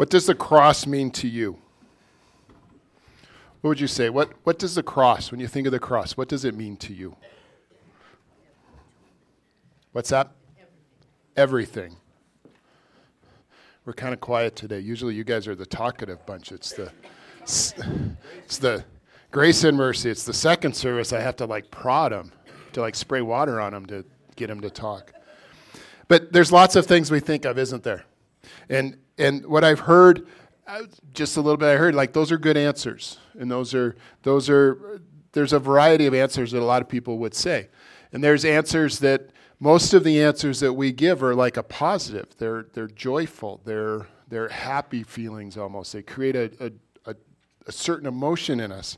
What does the cross mean to you? What would you say? What, what does the cross, when you think of the cross, what does it mean to you? What's that? Everything. We're kind of quiet today. Usually you guys are the talkative bunch. It's the it's the grace and mercy. It's the second service I have to like prod them, to like spray water on them to get them to talk. But there's lots of things we think of, isn't there? And and what I've heard uh, just a little bit I heard like those are good answers. And those are those are there's a variety of answers that a lot of people would say. And there's answers that most of the answers that we give are like a positive. They're they're joyful. They're they're happy feelings almost. They create a, a, a, a certain emotion in us.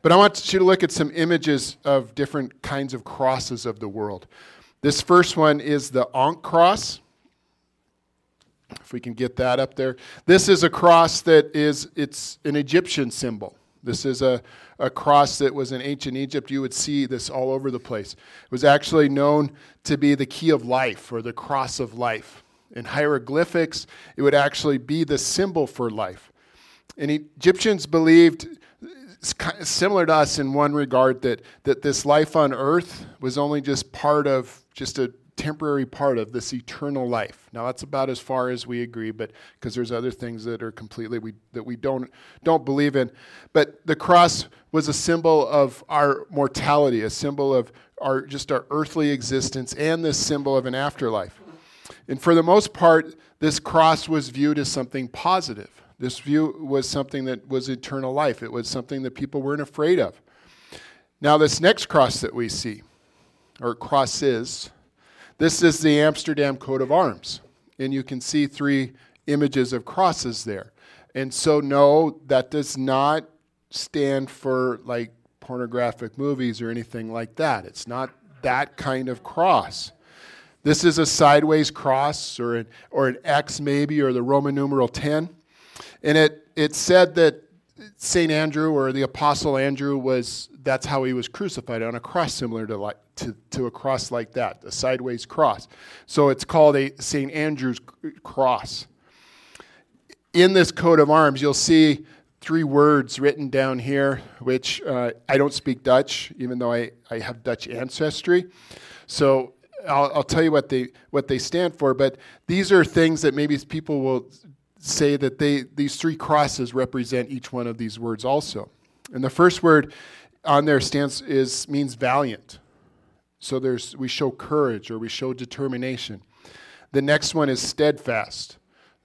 But I want you to look at some images of different kinds of crosses of the world. This first one is the Ankh cross. If we can get that up there. This is a cross that is it's an Egyptian symbol. This is a, a cross that was in ancient Egypt. You would see this all over the place. It was actually known to be the key of life or the cross of life. In hieroglyphics, it would actually be the symbol for life. And Egyptians believed, similar to us in one regard, that, that this life on earth was only just part of just a temporary part of this eternal life. Now that's about as far as we agree, but because there's other things that are completely we that we don't don't believe in. But the cross was a symbol of our mortality, a symbol of our just our earthly existence, and this symbol of an afterlife. And for the most part, this cross was viewed as something positive. This view was something that was eternal life. It was something that people weren't afraid of. Now, this next cross that we see, or crosses, this is the Amsterdam coat of arms. And you can see three images of crosses there. And so, no, that does not stand for like pornographic movies or anything like that. It's not that kind of cross. This is a sideways cross or an, or an X maybe or the Roman numeral 10. And it, it said that St. Andrew or the Apostle Andrew was, that's how he was crucified on a cross similar to, like, to, to a cross like that, a sideways cross. So it's called a St. Andrew's cross. In this coat of arms, you'll see three words written down here, which uh, I don't speak Dutch, even though I, I have Dutch ancestry. So I'll, I'll tell you what they, what they stand for, but these are things that maybe people will say that they, these three crosses represent each one of these words also. And the first word on there stands is means valiant. So there's we show courage or we show determination. The next one is steadfast.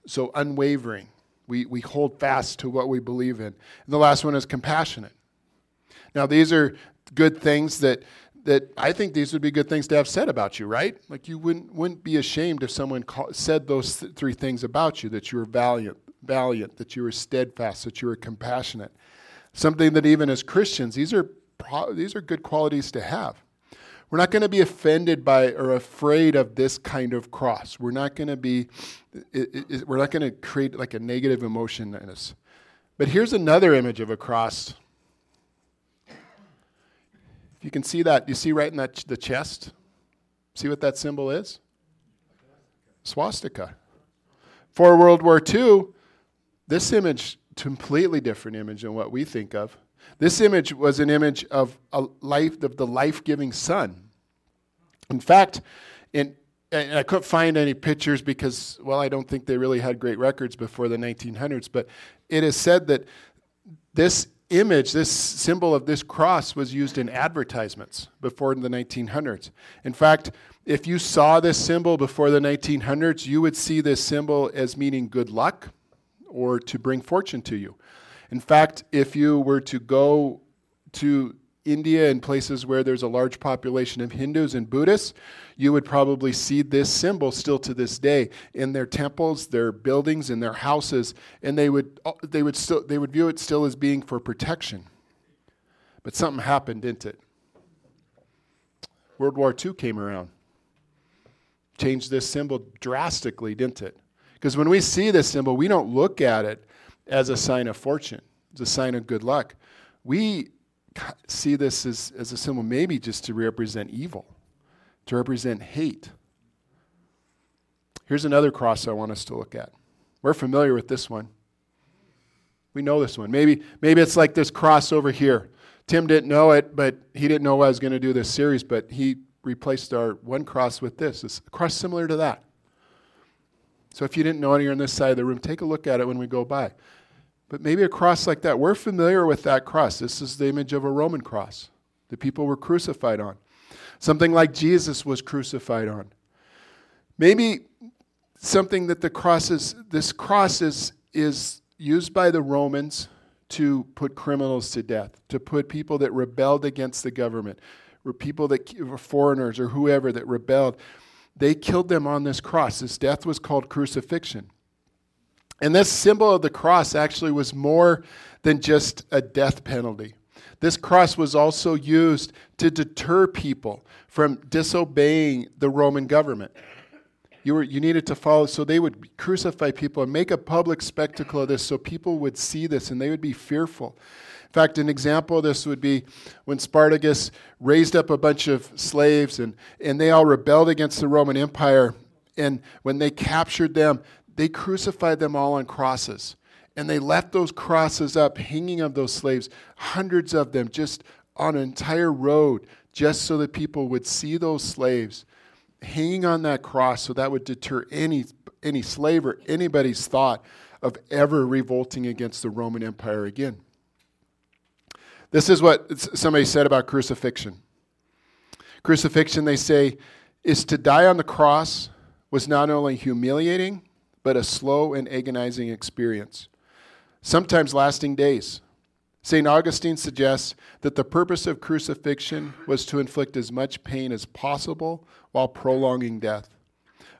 So unwavering. We, we hold fast to what we believe in. And the last one is compassionate. Now these are good things that that I think these would be good things to have said about you, right? Like you wouldn't wouldn't be ashamed if someone call, said those th- three things about you: that you were valiant, valiant, that you were steadfast, that you were compassionate. Something that even as Christians, these are pro- these are good qualities to have. We're not going to be offended by or afraid of this kind of cross. We're not going to be. It, it, we're not going to create like a negative emotion in us. But here's another image of a cross if you can see that, you see right in that ch- the chest? See what that symbol is? Swastika. For World War II, this image, completely different image than what we think of. This image was an image of a life of the life-giving sun. In fact, in and I couldn't find any pictures because, well, I don't think they really had great records before the 1900s. But it is said that this image, this symbol of this cross, was used in advertisements before the 1900s. In fact, if you saw this symbol before the 1900s, you would see this symbol as meaning good luck or to bring fortune to you. In fact, if you were to go to India and places where there's a large population of Hindus and Buddhists, you would probably see this symbol still to this day in their temples, their buildings, and their houses, and they would uh, they would still they would view it still as being for protection. But something happened, didn't it? World War II came around. Changed this symbol drastically, didn't it? Because when we see this symbol, we don't look at it as a sign of fortune, as a sign of good luck. We see this as, as a symbol, maybe just to represent evil, to represent hate. Here's another cross I want us to look at We're familiar with this one. We know this one. Maybe, maybe it's like this cross over here. Tim didn't know it, but he didn't know I was going to do this series, but he replaced our one cross with this. It's a cross similar to that. So if you didn't know it, you're on this side of the room, take a look at it when we go by. But maybe a cross like that. We're familiar with that cross. This is the image of a Roman cross the people were crucified on. Something like Jesus was crucified on. Maybe something that the cross is, this cross is, is used by the Romans to put criminals to death, to put people that rebelled against the government, or people that were foreigners or whoever that rebelled. They killed them on this cross. This death was called crucifixion. And this symbol of the cross actually was more than just a death penalty. This cross was also used to deter people from disobeying the Roman government. You, were, you needed to follow, so they would crucify people and make a public spectacle of this so people would see this and they would be fearful. In fact, an example of this would be when Spartacus raised up a bunch of slaves and, and they all rebelled against the Roman Empire. And when they captured them, they crucified them all on crosses. And they left those crosses up, hanging of those slaves, hundreds of them, just on an entire road, just so that people would see those slaves hanging on that cross, so that would deter any, any slave or anybody's thought of ever revolting against the Roman Empire again. This is what somebody said about crucifixion. Crucifixion, they say, is to die on the cross was not only humiliating, but a slow and agonizing experience, sometimes lasting days. St. Augustine suggests that the purpose of crucifixion was to inflict as much pain as possible while prolonging death.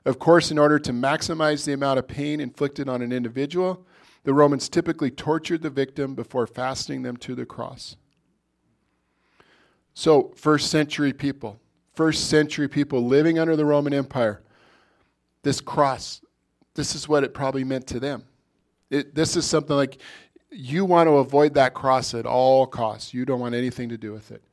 Of course, in order to maximize the amount of pain inflicted on an individual, the Romans typically tortured the victim before fastening them to the cross. So, first century people, first century people living under the Roman Empire, this cross, this is what it probably meant to them. It, this is something like you want to avoid that cross at all costs. You don't want anything to do with it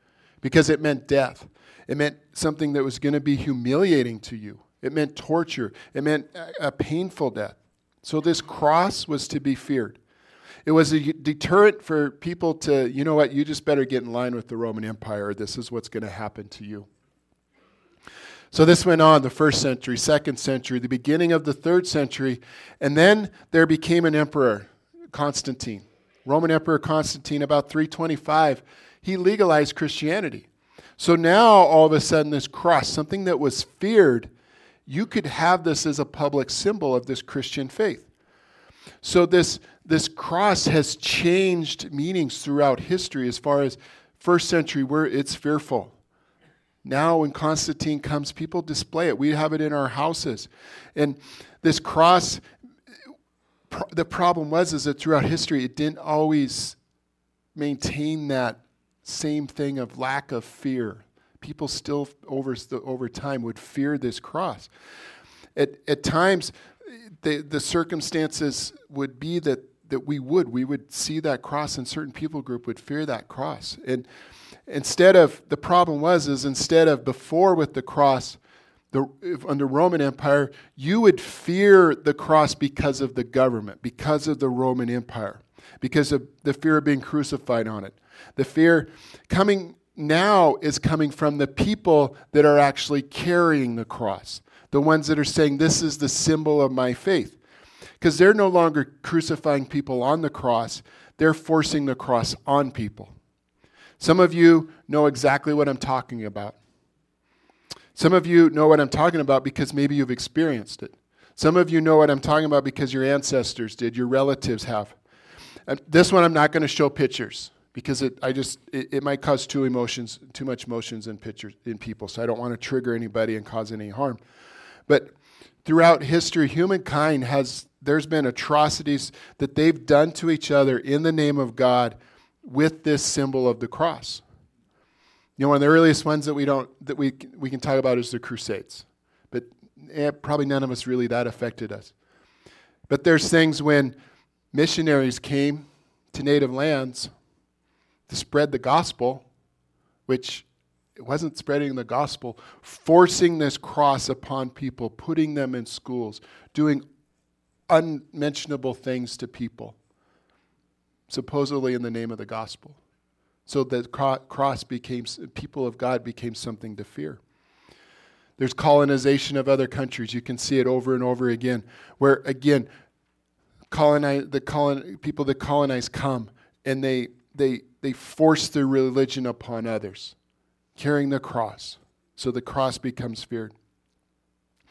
because it meant death. It meant something that was going to be humiliating to you. It meant torture. It meant a, a painful death. So this cross was to be feared. It was a deterrent for people to, you know what, you just better get in line with the Roman Empire, this is what's going to happen to you. So this went on the first century, second century, the beginning of the third century, and then there became an emperor, Constantine. Roman Emperor Constantine, about 325, he legalized Christianity. So now all of a sudden, this cross, something that was feared, you could have this as a public symbol of this Christian faith. So this, this cross has changed meanings throughout history as far as first century where it's fearful now, when Constantine comes, people display it. We have it in our houses. And this cross, the problem was is that throughout history, it didn't always maintain that same thing of lack of fear. People still, over, over time, would fear this cross. At, at times, the, the circumstances would be that, that we would. We would see that cross, and certain people group would fear that cross. And instead of the problem was is instead of before with the cross the, under roman empire you would fear the cross because of the government because of the roman empire because of the fear of being crucified on it the fear coming now is coming from the people that are actually carrying the cross the ones that are saying this is the symbol of my faith because they're no longer crucifying people on the cross they're forcing the cross on people some of you know exactly what I'm talking about. Some of you know what I'm talking about because maybe you've experienced it. Some of you know what I'm talking about because your ancestors did, your relatives have. And this one I'm not going to show pictures because it, I just it, it might cause too emotions, too much emotions in pictures in people. So I don't want to trigger anybody and cause any harm. But throughout history, humankind has there's been atrocities that they've done to each other in the name of God with this symbol of the cross. You know, one of the earliest ones that we don't that we we can talk about is the Crusades, but eh, probably none of us really that affected us. But there's things when missionaries came to native lands to spread the gospel, which it wasn't spreading the gospel, forcing this cross upon people, putting them in schools, doing unmentionable things to people, supposedly in the name of the gospel. So the cross became, people of God became something to fear. There's colonization of other countries. You can see it over and over again, where again, colonize, the colon, people that colonize come and they, they, they force their religion upon others, carrying the cross. So the cross becomes feared.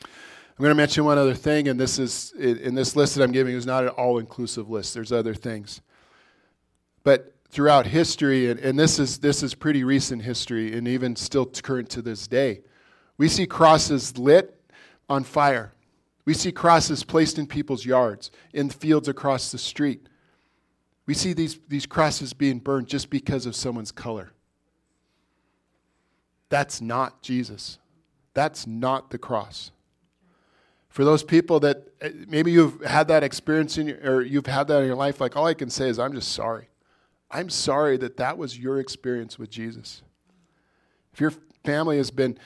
I'm going to mention one other thing, and this is in this list that I'm giving is not an all-inclusive list. There's other things, but throughout history, and, and this is this is pretty recent history, and even still current to this day, we see crosses lit on fire. We see crosses placed in people's yards, in fields across the street. We see these, these crosses being burned just because of someone's color. That's not Jesus. That's not the cross. For those people that eh, maybe you've had that experience in your, or you've had that in your life, like all I can say is, I'm just sorry. I'm sorry that that was your experience with Jesus. If your family has been,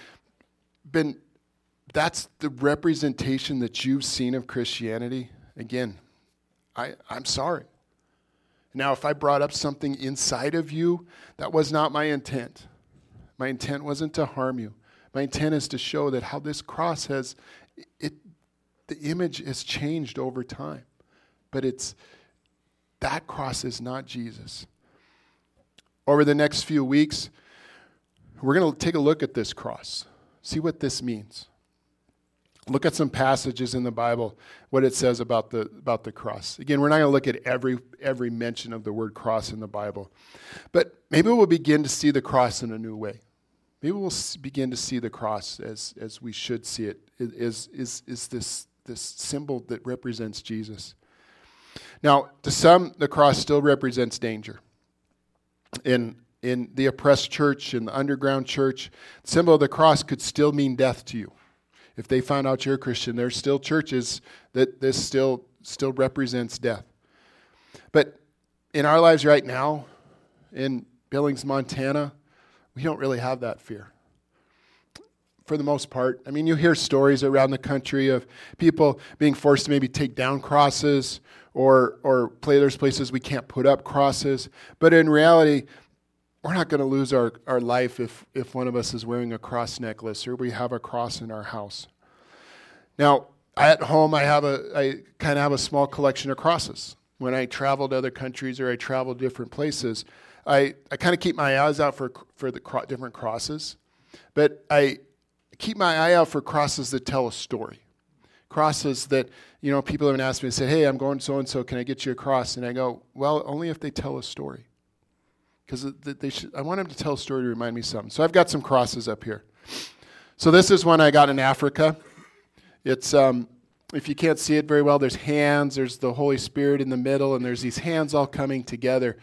been that's the representation that you've seen of Christianity, again, I, I'm sorry. Now, if I brought up something inside of you, that was not my intent. My intent wasn't to harm you. My intent is to show that how this cross has, it, the image has changed over time. But it's, that cross is not Jesus. Over the next few weeks, we're going to take a look at this cross, see what this means. Look at some passages in the Bible, what it says about the, about the cross. Again, we're not going to look at every, every mention of the word cross in the Bible, but maybe we'll begin to see the cross in a new way. Maybe we'll begin to see the cross as, as we should see it, is, is, is this, this symbol that represents Jesus. Now, to some, the cross still represents danger. In, in the oppressed church, in the underground church, the symbol of the cross could still mean death to you if they find out you're a Christian, there's still churches that this still still represents death. But in our lives right now, in Billings, Montana, we don't really have that fear. For the most part, I mean, you hear stories around the country of people being forced to maybe take down crosses or or play there's places we can't put up crosses. But in reality, we're not going to lose our, our life if, if one of us is wearing a cross necklace or we have a cross in our house. Now, at home, I have a I kind of have a small collection of crosses. When I travel to other countries or I travel different places, I, I kind of keep my eyes out for, for the cro- different crosses, but I keep my eye out for crosses that tell a story. Crosses that, you know, people have asked me and said, hey, I'm going so and so, can I get you a cross? And I go, well, only if they tell a story because they I want them to tell a story to remind me something. So I've got some crosses up here. So this is one I got in Africa. It's um, if you can't see it very well, there's hands, there's the Holy Spirit in the middle, and there's these hands all coming together.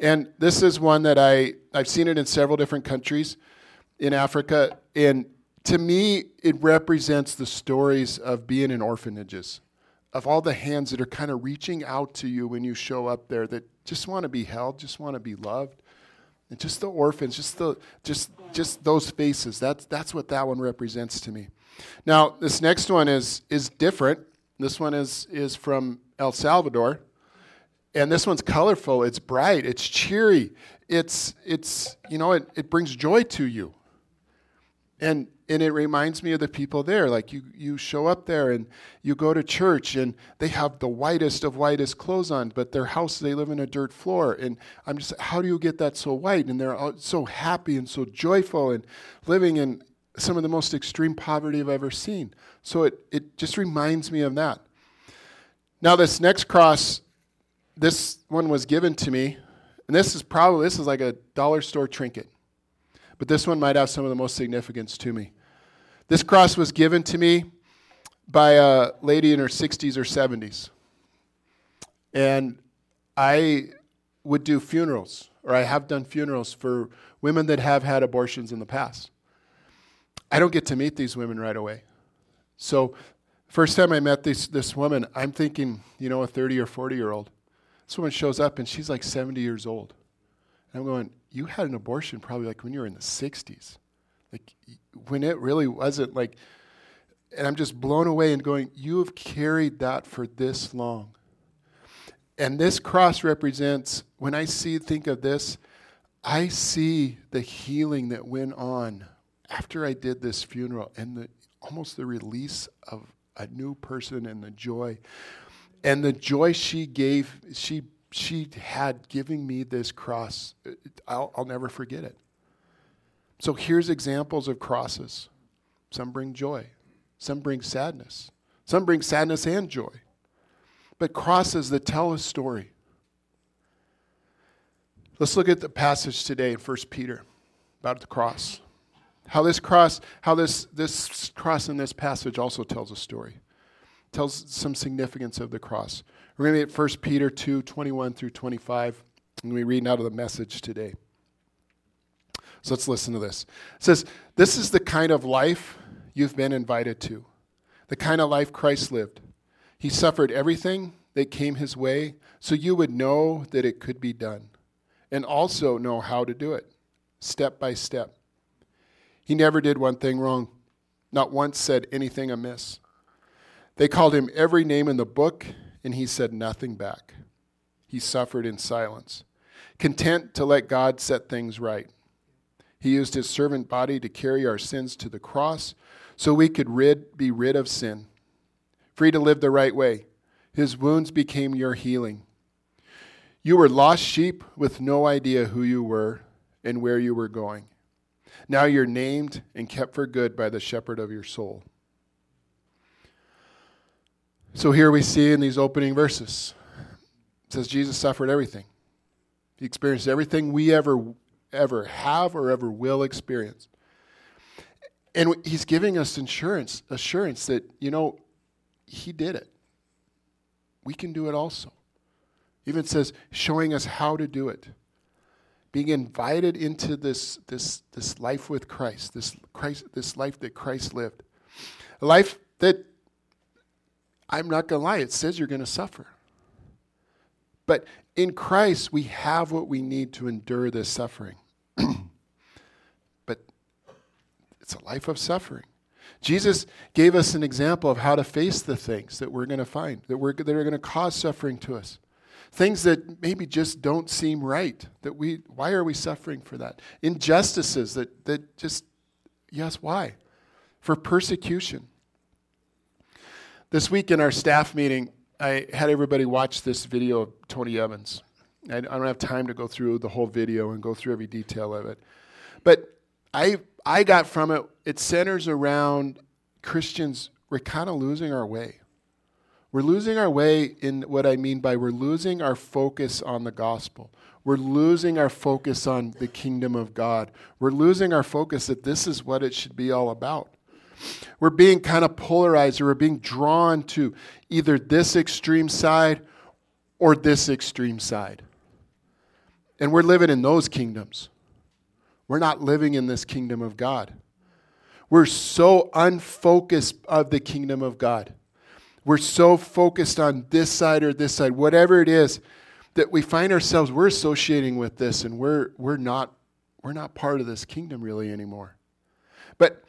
And this is one that I I've seen it in several different countries in Africa, and to me, it represents the stories of being in orphanages, of all the hands that are kind of reaching out to you when you show up there that just want to be held, just want to be loved. And just the orphans, just the just just those faces. That's that's what that one represents to me. Now, this next one is is different. This one is is from El Salvador. And this one's colorful, it's bright, it's cheery. It's it's you know, it, it brings joy to you. And and it reminds me of the people there. Like you, you show up there and you go to church and they have the whitest of whitest clothes on, but their house they live in a dirt floor. And I'm just, how do you get that so white? And they're so happy and so joyful and living in some of the most extreme poverty I've ever seen. So it, it just reminds me of that. Now this next cross, this one was given to me, and this is probably this is like a dollar store trinket. But this one might have some of the most significance to me. This cross was given to me by a lady in her 60s or 70s. And I would do funerals, or I have done funerals for women that have had abortions in the past. I don't get to meet these women right away. So, first time I met this, this woman, I'm thinking, you know, a 30 or 40 year old. This woman shows up and she's like 70 years old. And I'm going, You had an abortion probably like when you were in the 60s. Like when it really wasn't like and I'm just blown away and going, You have carried that for this long. And this cross represents, when I see, think of this, I see the healing that went on after I did this funeral and the, almost the release of a new person and the joy. And the joy she gave, she, she had giving me this cross, I'll, I'll never forget it. So here's examples of crosses. Some bring joy, some bring sadness, some bring sadness and joy. But crosses that tell a story. Let's look at the passage today in 1 Peter about the cross. How this cross, how this, this cross in this passage also tells a story. Tells some significance of the cross. We're going to be at 1 Peter 2, 21 through 25. And we read out of the message today. So let's listen to this. It says, This is the kind of life you've been invited to, the kind of life Christ lived. He suffered everything that came his way so you would know that it could be done and also know how to do it, step by step. He never did one thing wrong, not once said anything amiss. They called him every name in the book, and he said nothing back. He suffered in silence, content to let God set things right. He used his servant body to carry our sins to the cross so we could rid, be rid of sin, free to live the right way. His wounds became your healing. You were lost sheep with no idea who you were and where you were going. Now you're named and kept for good by the shepherd of your soul. So here we see in these opening verses, it says Jesus suffered everything. He experienced everything we ever ever have or ever will experience. And he's giving us insurance, assurance that, you know, he did it. We can do it also. Even says showing us how to do it. Being invited into this, this, this life with Christ, this Christ, this life that Christ lived. A life that I'm not gonna lie, it says you're gonna suffer. But in Christ, we have what we need to endure this suffering. but it's a life of suffering. Jesus gave us an example of how to face the things that we're going to find, that, we're, that are going to cause suffering to us. Things that maybe just don't seem right. That we, why are we suffering for that? Injustices that, that just, yes, why? For persecution. This week in our staff meeting, I had everybody watch this video of Tony Evans. I, don't have time to go through the whole video and go through every detail of it. But I, I got from it, it centers around Christians, we're kind of losing our way. We're losing our way in what I mean by we're losing our focus on the gospel. We're losing our focus on the kingdom of God. We're losing our focus that this is what it should be all about. We're being kind of polarized or we're being drawn to either this extreme side or this extreme side. And we're living in those kingdoms. We're not living in this kingdom of God. We're so unfocused of the kingdom of God. We're so focused on this side or this side, whatever it is, that we find ourselves we're associating with this and we're we're not we're not part of this kingdom really anymore. But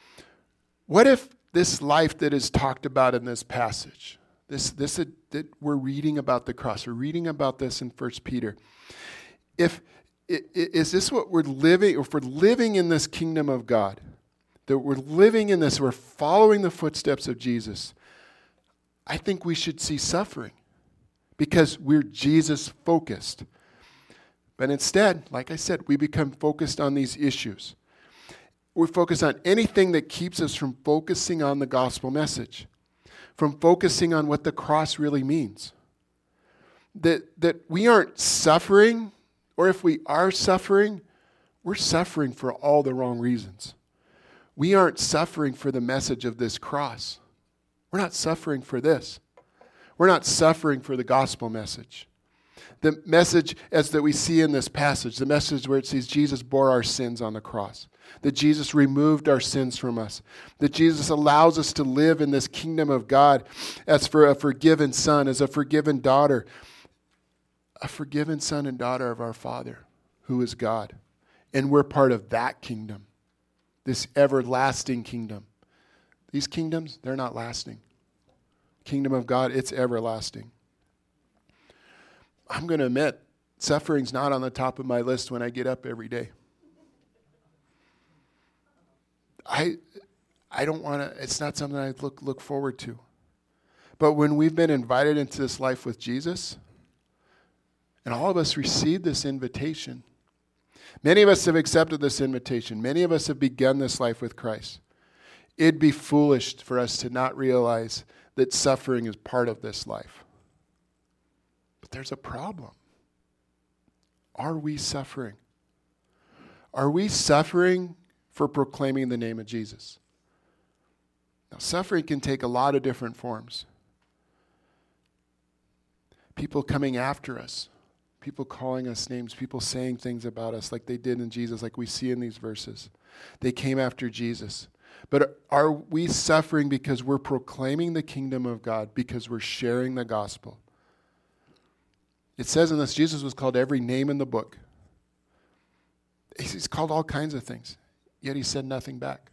what if this life that is talked about in this passage, this, this that we're reading about the cross, we're reading about this in First Peter. If is this what we're living, if we're living in this kingdom of God, that we're living in this, we're following the footsteps of Jesus, I think we should see suffering because we're Jesus focused. But instead, like I said, we become focused on these issues we focus on anything that keeps us from focusing on the gospel message, from focusing on what the cross really means. That, that we aren't suffering, or if we are suffering, we're suffering for all the wrong reasons. We aren't suffering for the message of this cross. We're not suffering for this. We're not suffering for the gospel message. The message, as that we see in this passage, the message where it says Jesus bore our sins on the cross that Jesus removed our sins from us, that Jesus allows us to live in this kingdom of God as for a forgiven son, as a forgiven daughter, a forgiven son and daughter of our Father, who is God. And we're part of that kingdom, this everlasting kingdom these kingdoms, they're not lasting. Kingdom of God, it's everlasting. I'm going to admit, suffering's not on the top of my list when I get up every day. I, I don't want to, it's not something I look, look forward to. But when we've been invited into this life with Jesus, and all of us received this invitation, many of us have accepted this invitation, many of us have begun this life with Christ. It'd be foolish for us to not realize that suffering is part of this life. But there's a problem. Are we suffering? Are we suffering for proclaiming the name of Jesus? Now, suffering can take a lot of different forms. People coming after us, people calling us names, people saying things about us like they did in Jesus, like we see in these verses. They came after Jesus. But are we suffering because we're proclaiming the kingdom of God, because we're sharing the gospel? It says in this Jesus was called every name in the book. He's called all kinds of things, yet he said nothing back.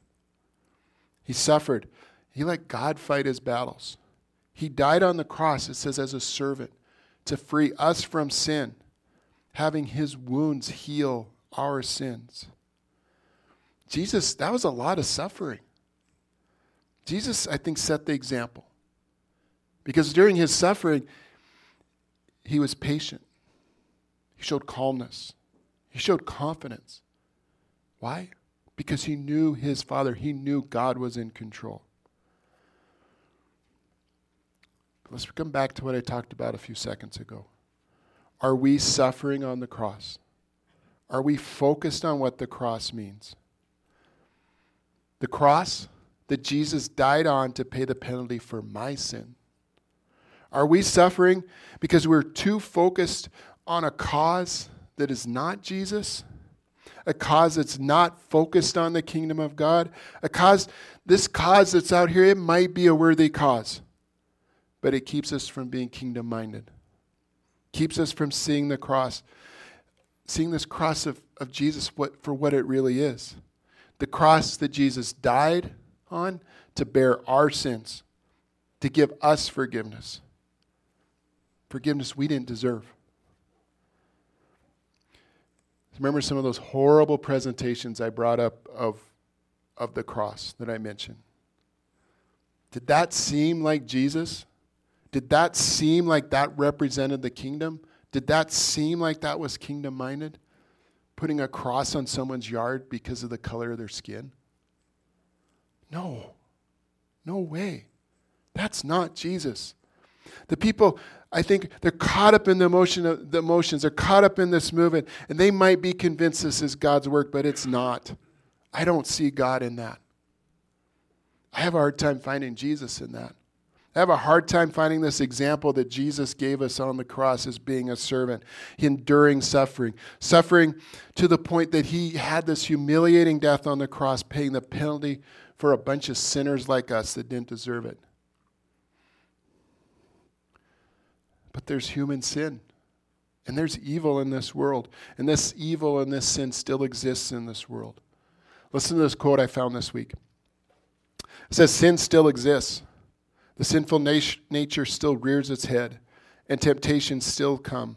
He suffered. He let God fight his battles. He died on the cross, it says, as a servant to free us from sin, having his wounds heal our sins. Jesus, that was a lot of suffering. Jesus, I think, set the example. Because during his suffering, he was patient. He showed calmness. He showed confidence. Why? Because he knew his Father. He knew God was in control. Let's come back to what I talked about a few seconds ago. Are we suffering on the cross? Are we focused on what the cross means? The cross that Jesus died on to pay the penalty for my sin? Are we suffering because we're too focused on a cause that is not Jesus? A cause that's not focused on the kingdom of God? A cause, this cause that's out here, it might be a worthy cause, but it keeps us from being kingdom minded, keeps us from seeing the cross, seeing this cross of, of Jesus what, for what it really is the cross that Jesus died on to bear our sins, to give us forgiveness. Forgiveness we didn't deserve. Remember some of those horrible presentations I brought up of, of the cross that I mentioned? Did that seem like Jesus? Did that seem like that represented the kingdom? Did that seem like that was kingdom minded? putting a cross on someone's yard because of the color of their skin? No. No way. That's not Jesus. The people, I think they're caught up in the emotion of the emotions, they're caught up in this movement, and they might be convinced this is God's work, but it's not. I don't see God in that. I have a hard time finding Jesus in that. I have a hard time finding this example that Jesus gave us on the cross as being a servant, enduring suffering, suffering to the point that he had this humiliating death on the cross, paying the penalty for a bunch of sinners like us that didn't deserve it. But there's human sin. And there's evil in this world. And this evil and this sin still exists in this world. Listen to this quote I found this week. It says, Sin still exists. The sinful nat- nature still rears its head, and temptations still come.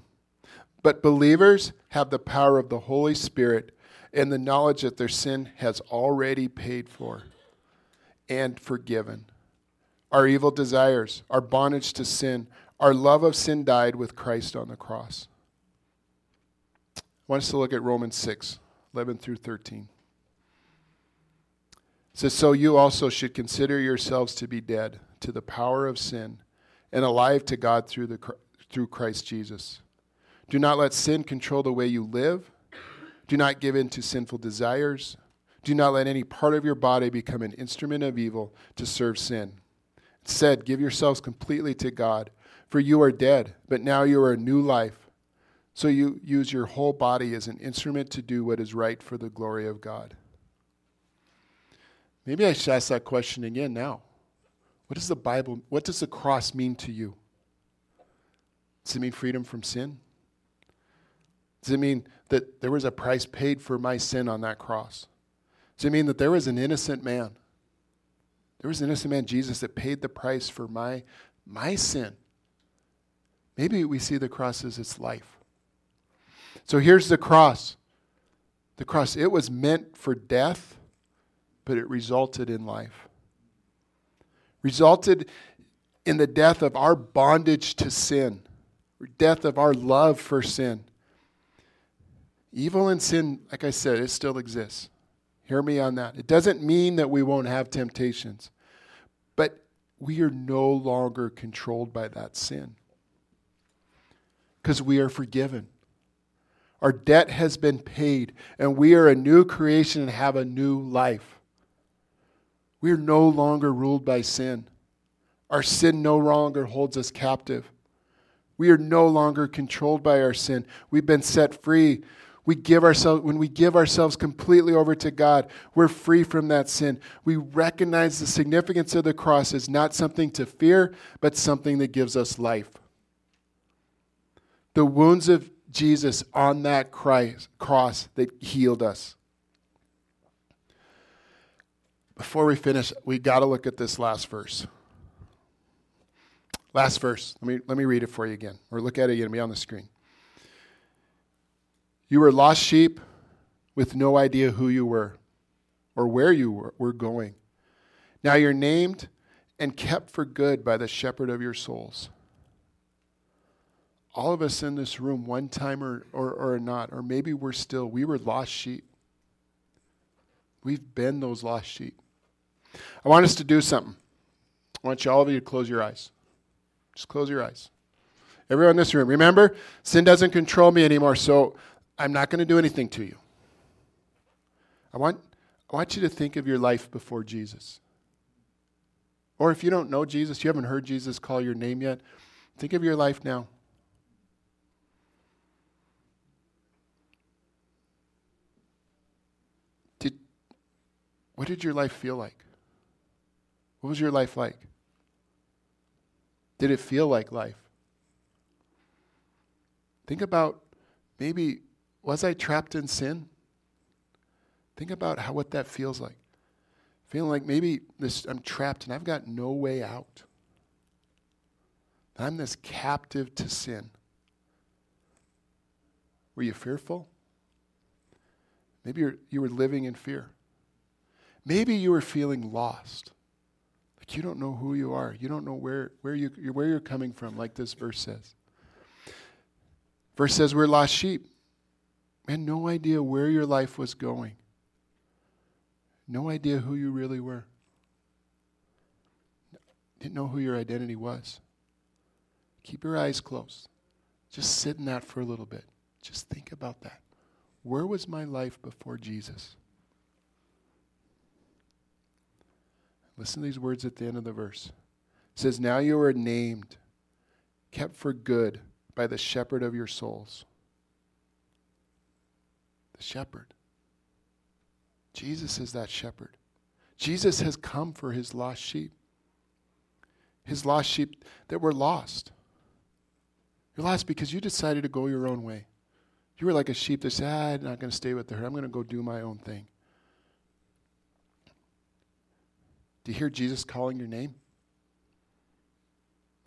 But believers have the power of the Holy Spirit and the knowledge that their sin has already paid for and forgiven. Our evil desires, our bondage to sin, our love of sin died with Christ on the cross. I want us to look at Romans 6 11 through 13. It says, So you also should consider yourselves to be dead to the power of sin and alive to God through, the, through Christ Jesus. Do not let sin control the way you live. Do not give in to sinful desires. Do not let any part of your body become an instrument of evil to serve sin. Instead, give yourselves completely to God, for you are dead, but now you are a new life. So you use your whole body as an instrument to do what is right for the glory of God. Maybe I should ask that question again now. What does the Bible, what does the cross mean to you? Does it mean freedom from sin? Does it mean that there was a price paid for my sin on that cross? Does it mean that there was an innocent man? There was an innocent man, Jesus, that paid the price for my, my sin Maybe we see the cross as its life. So here's the cross. The cross, it was meant for death, but it resulted in life. Resulted in the death of our bondage to sin, death of our love for sin. Evil and sin, like I said, it still exists. Hear me on that. It doesn't mean that we won't have temptations, but we are no longer controlled by that sin because we are forgiven. Our debt has been paid, and we are a new creation and have a new life. We are no longer ruled by sin. Our sin no longer holds us captive. We are no longer controlled by our sin. We've been set free. We give ourselves when we give ourselves completely over to God, we're free from that sin. We recognize the significance of the cross as not something to fear, but something that gives us life the wounds of Jesus on that Christ, cross that healed us. Before we finish, we got to look at this last verse. Last verse. Let me, let me read it for you again, or look at it again. It'll be on the screen. You were lost sheep with no idea who you were or where you were, were going. Now you're named and kept for good by the shepherd of your souls all of us in this room, one time or, or, or not, or maybe we're still, we were lost sheep. We've been those lost sheep. I want us to do something. I want you all of you to close your eyes. Just close your eyes. Everyone in this room, remember, sin doesn't control me anymore, so I'm not going to do anything to you. I want, I want you to think of your life before Jesus. Or if you don't know Jesus, you haven't heard Jesus call your name yet, think of your life now. What did your life feel like? What was your life like? Did it feel like life? Think about maybe, was I trapped in sin? Think about how, what that feels like. Feeling like maybe this, I'm trapped and I've got no way out. I'm this captive to sin. Were you fearful? Maybe you were living in fear. Maybe you are feeling lost. Like you don't know who you are. You don't know where, where, you, where you're coming from, like this verse says. Verse says, We're lost sheep. And no idea where your life was going. No idea who you really were. Didn't know who your identity was. Keep your eyes closed. Just sit in that for a little bit. Just think about that. Where was my life before Jesus? Listen to these words at the end of the verse. It says, Now you are named, kept for good by the shepherd of your souls. The shepherd. Jesus is that shepherd. Jesus has come for his lost sheep. His lost sheep that were lost. You're lost because you decided to go your own way. You were like a sheep that said, ah, I'm not going to stay with the herd. I'm going to go do my own thing. Do you hear Jesus calling your name?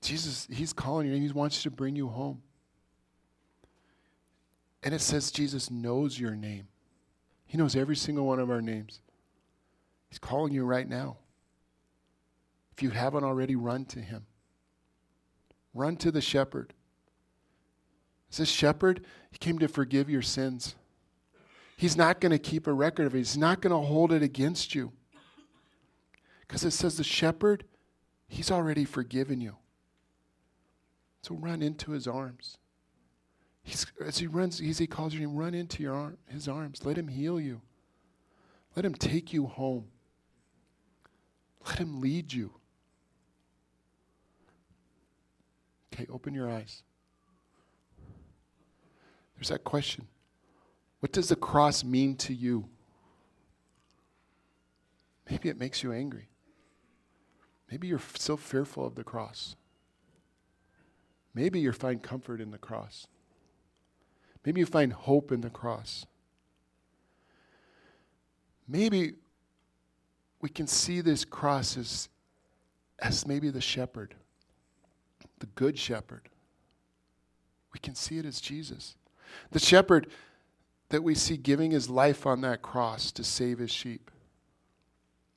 Jesus, He's calling your name. He wants to bring you home. And it says Jesus knows your name. He knows every single one of our names. He's calling you right now. If you haven't already, run to Him. Run to the shepherd. This shepherd? He came to forgive your sins. He's not going to keep a record of it, He's not going to hold it against you. Because it says the shepherd, he's already forgiven you. So run into his arms. He's, as he runs, as he calls you, run into your arm, his arms. Let him heal you. Let him take you home. Let him lead you. Okay, open your eyes. There's that question. What does the cross mean to you? Maybe it makes you angry. Maybe you're still so fearful of the cross. Maybe you find comfort in the cross. Maybe you find hope in the cross. Maybe we can see this cross as, as maybe the shepherd, the good shepherd. We can see it as Jesus. The shepherd that we see giving his life on that cross to save his sheep,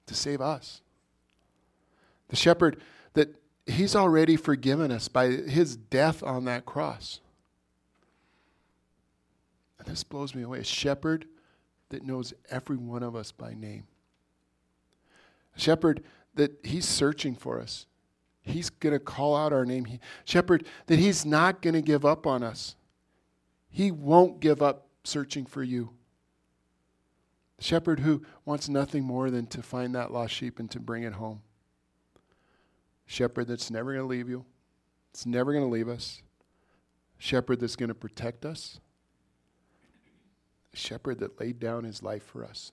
to save us. The shepherd that he's already forgiven us by his death on that cross. And this blows me away. A shepherd that knows every one of us by name. A shepherd that he's searching for us. He's going to call out our name. He, shepherd that he's not going to give up on us. He won't give up searching for you. Shepherd who wants nothing more than to find that lost sheep and to bring it home. Shepherd that's never going to leave you, it's never going to leave us. Shepherd that's going to protect us. Shepherd that laid down his life for us.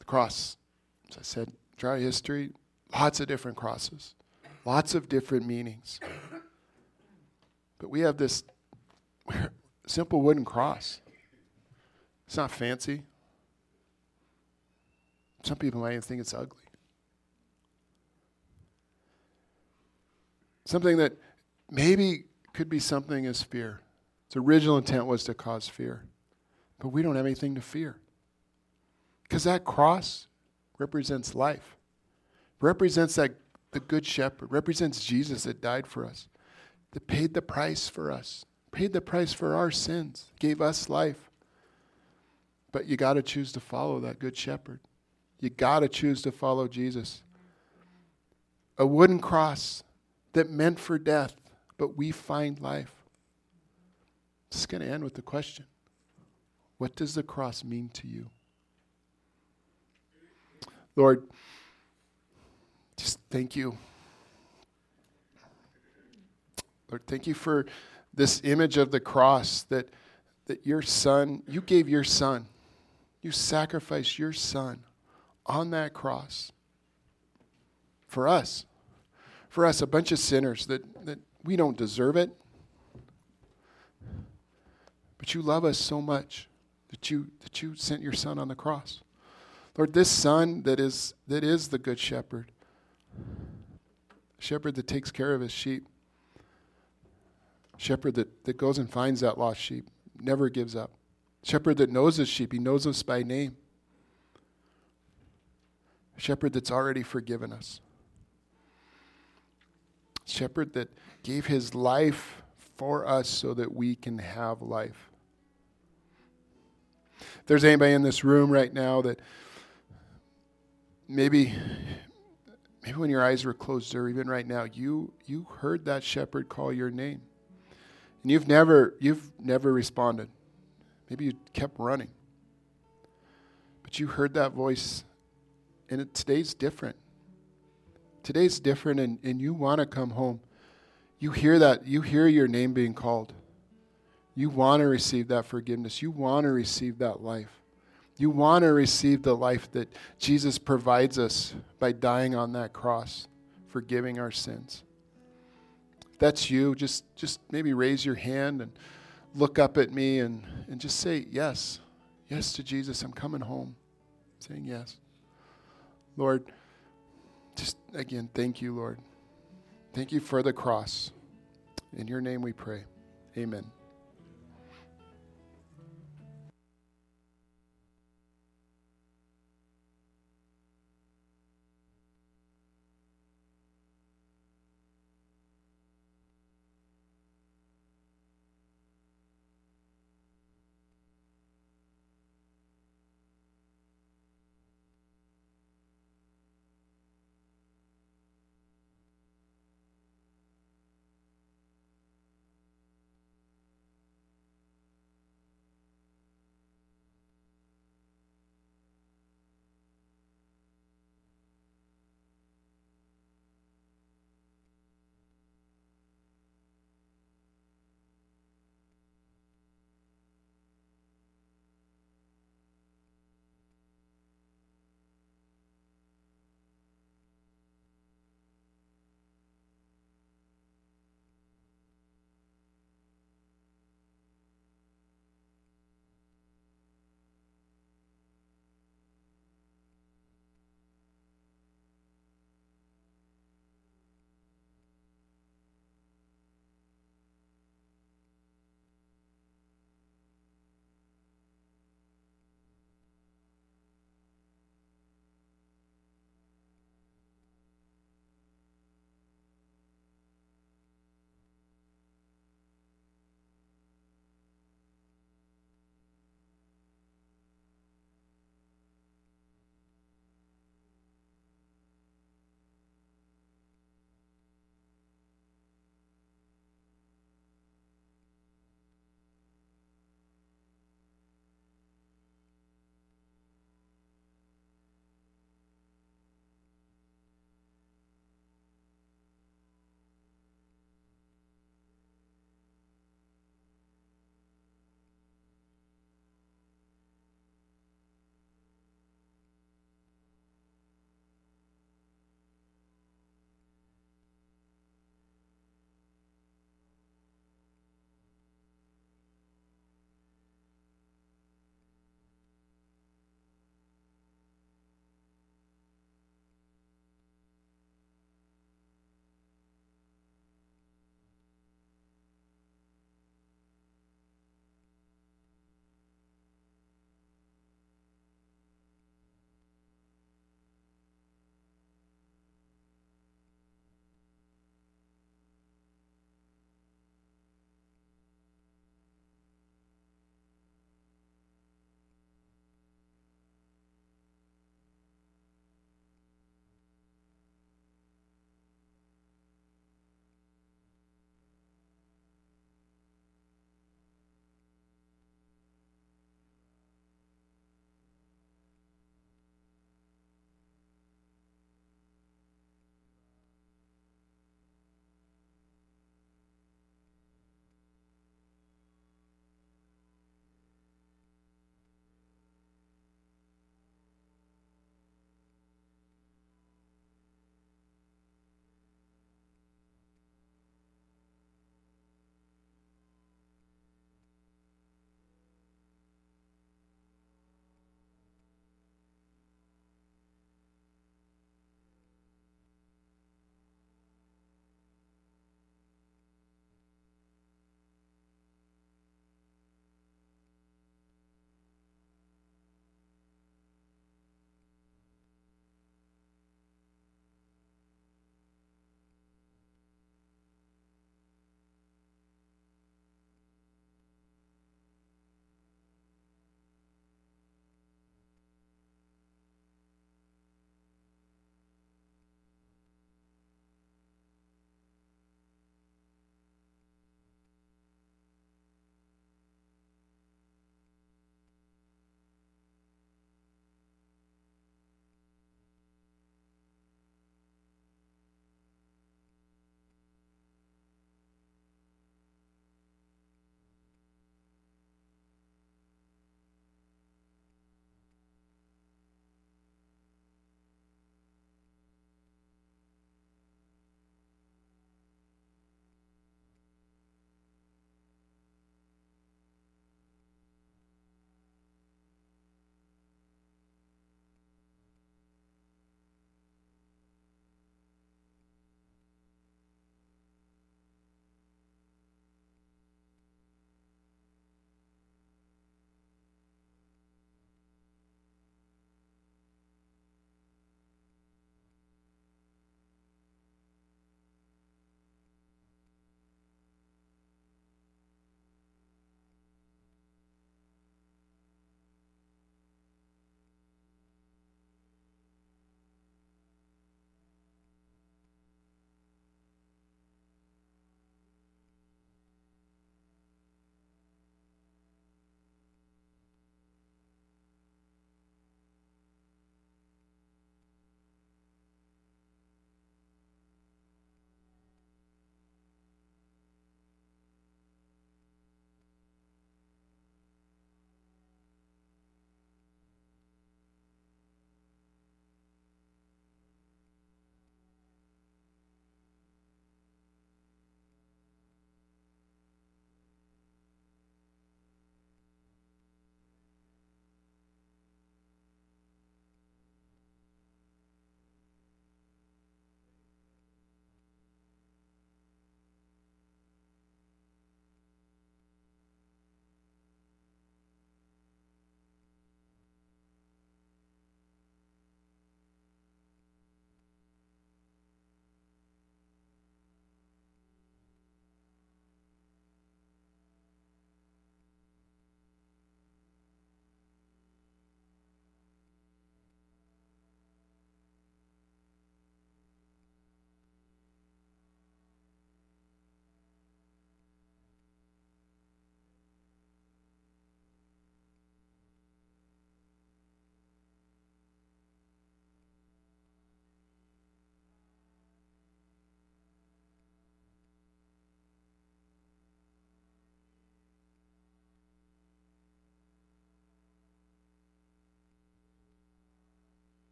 The cross, as I said, dry history, lots of different crosses, lots of different meanings. But we have this simple wooden cross. It's not fancy. Some people might even think it's ugly. Something that maybe could be something as fear. Its original intent was to cause fear. But we don't have anything to fear. Because that cross represents life, represents that the good shepherd, represents Jesus that died for us, that paid the price for us paid the price for our sins, gave us life. But you got to choose to follow that good shepherd. You got to choose to follow Jesus. A wooden cross that meant for death, but we find life. It's going to end with the question What does the cross mean to you? Lord, just thank you. Lord, thank you for this image of the cross that, that your son, you gave your son, you sacrificed your son on that cross for us. For us, a bunch of sinners that, that we don't deserve it. But you love us so much that you, that you sent your son on the cross. Lord, this son that is, that is the good shepherd, shepherd that takes care of his sheep, Shepherd that, that goes and finds that lost sheep, never gives up. Shepherd that knows his sheep, he knows us by name. Shepherd that's already forgiven us. Shepherd that gave his life for us so that we can have life. If there's anybody in this room right now that maybe maybe when your eyes were closed or even right now you you heard that shepherd call your name and you've never you've never responded. Maybe you kept running. But you heard that voice and it, today's different. Today's different and, and you want to come home. You hear that, you hear your name being called. You want to receive that forgiveness. You want to receive that life. You want to receive the life that Jesus provides us by dying on that cross, forgiving our sins that's you, just, just maybe raise your hand and look up at me and, and just say, Yes, yes to Jesus. I'm coming home. Saying yes. Lord, just again, thank you, Lord. Thank you for the cross. In your name we pray. Amen.